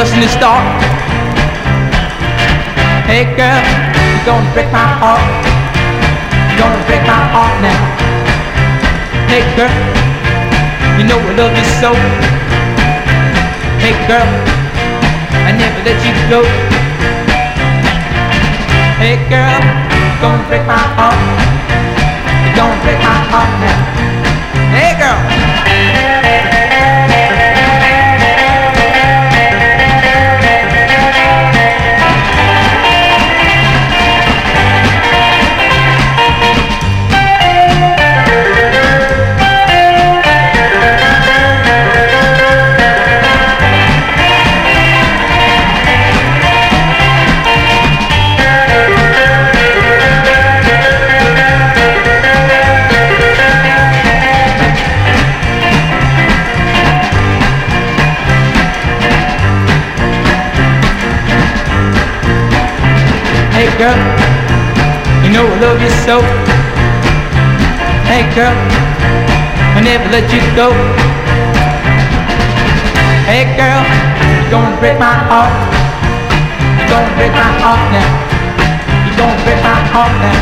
Just to start. Hey girl, you're gonna break my heart. You're gonna break my heart now. Hey girl, you know I love you so. Hey girl, I never let you go. Hey girl, you're gonna break my heart. You're gonna break my heart now. let you go. Hey girl, You're gonna break my heart. You're gonna break my heart now. You're gonna break my heart now.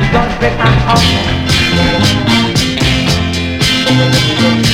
You're gonna break my heart now.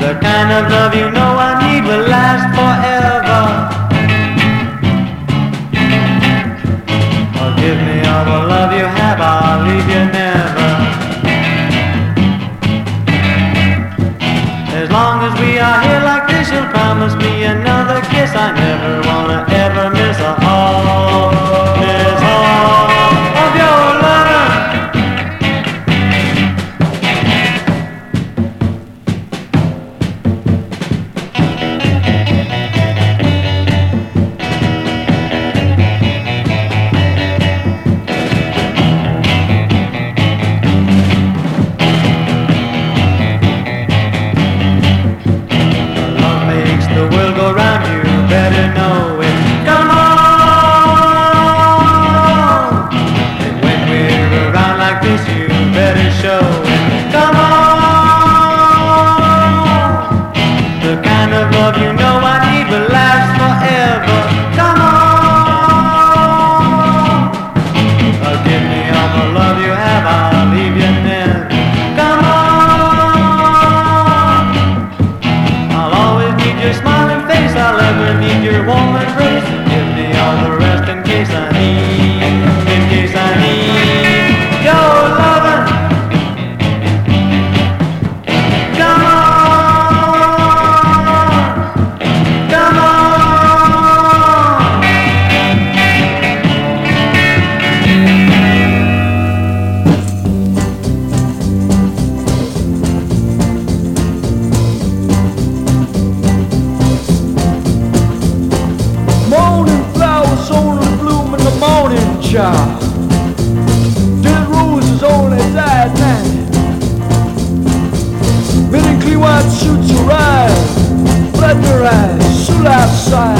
The kind of love you know I need will last forever. sunrise, should I?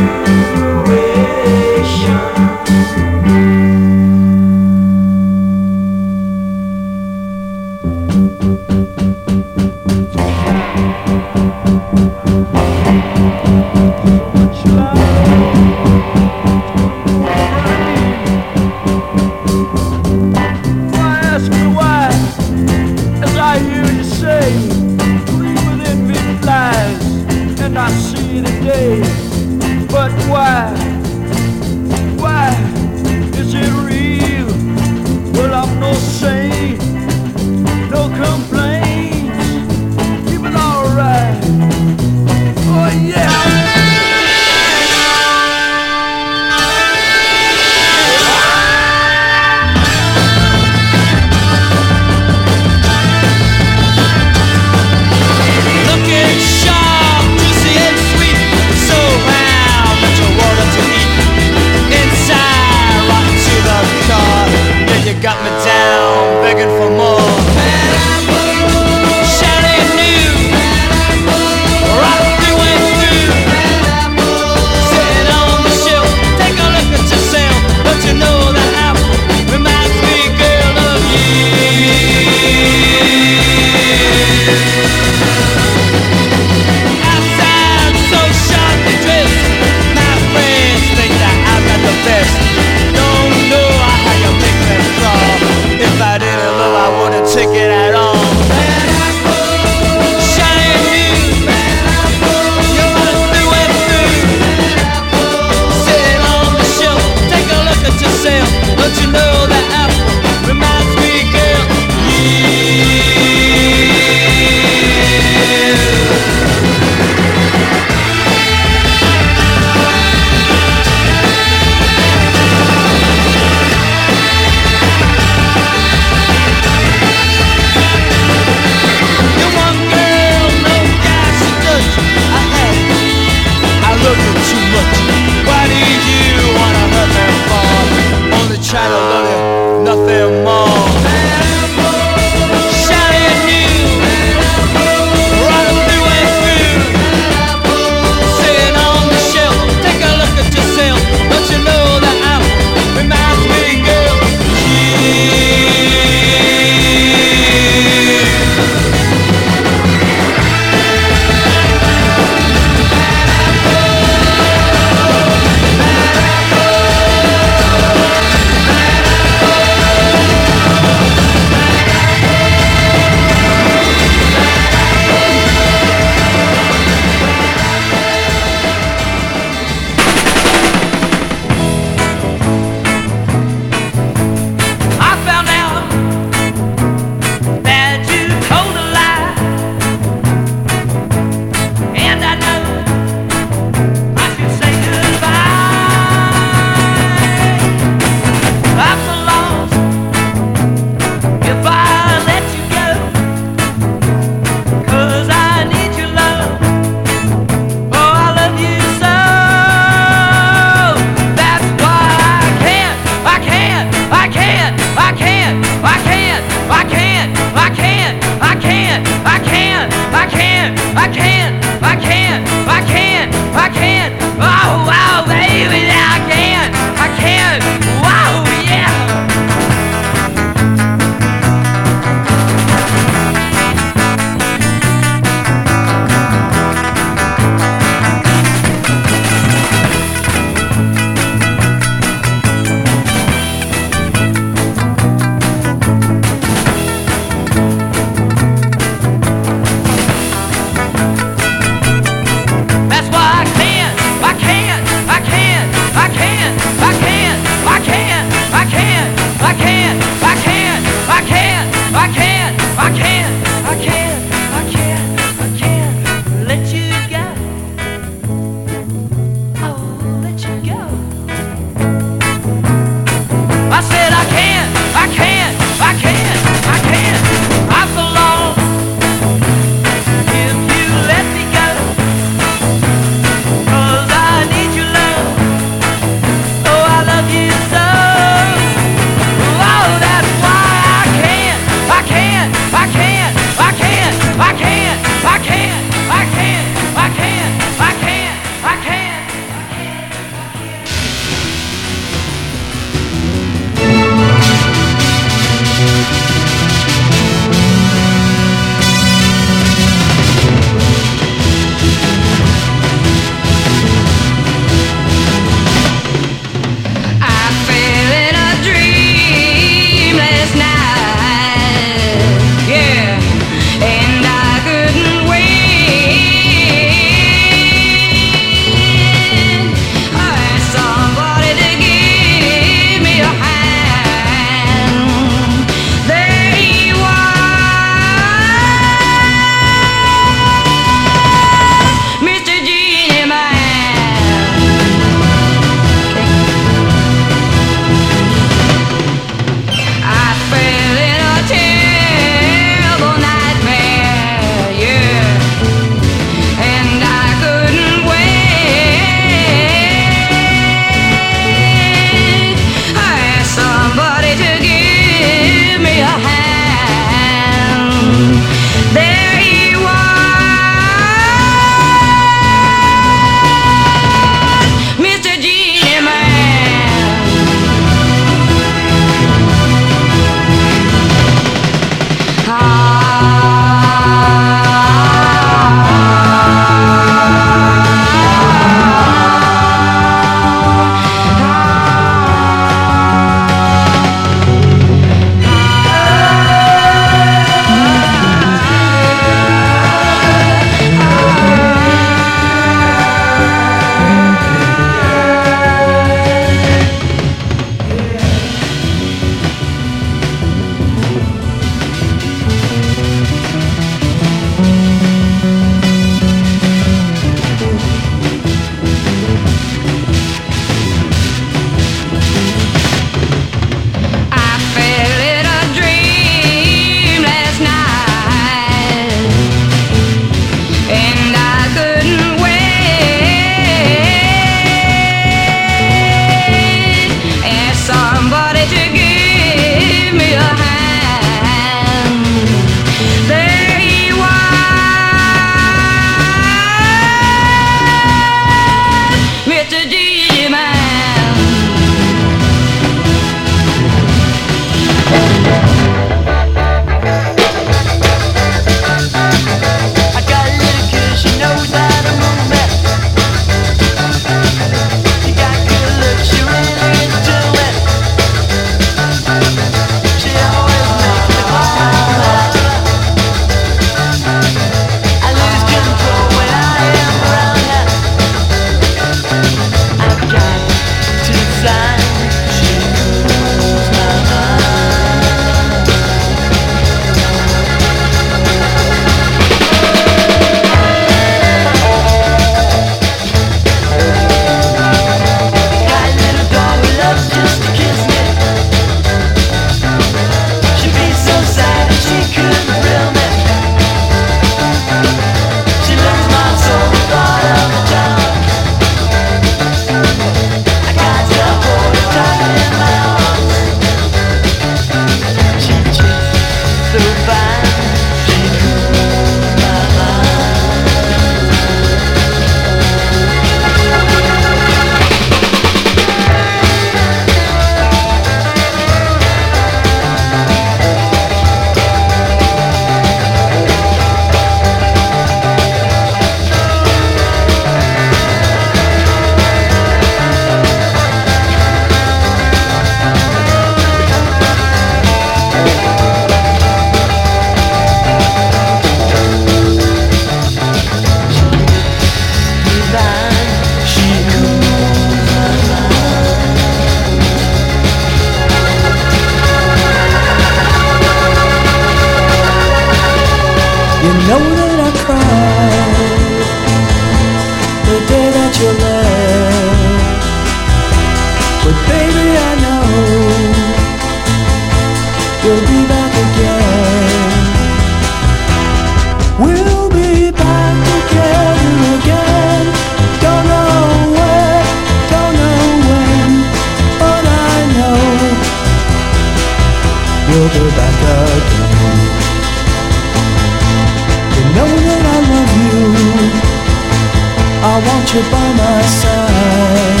Want you by my side.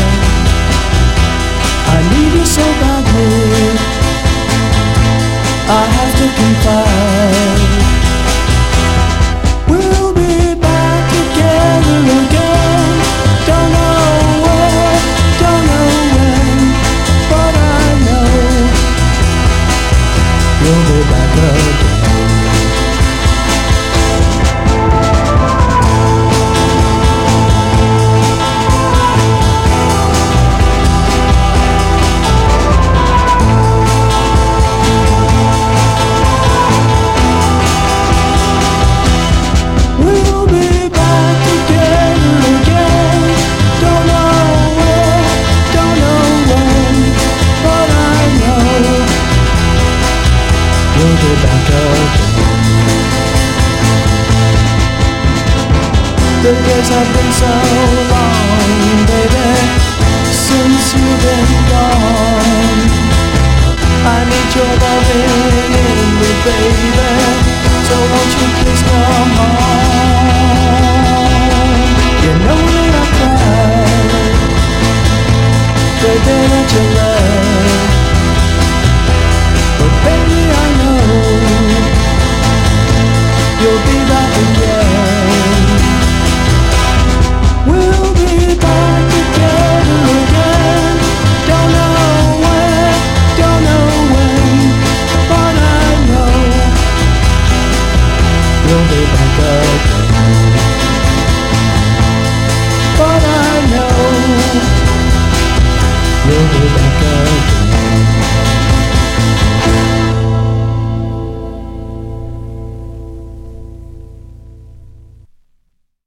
I need you so badly. I have to confide. The days have been so long, baby, since you've been gone. I need your loving in me, baby. So won't you please come home? You know that I cried day that you left, but baby I know you'll be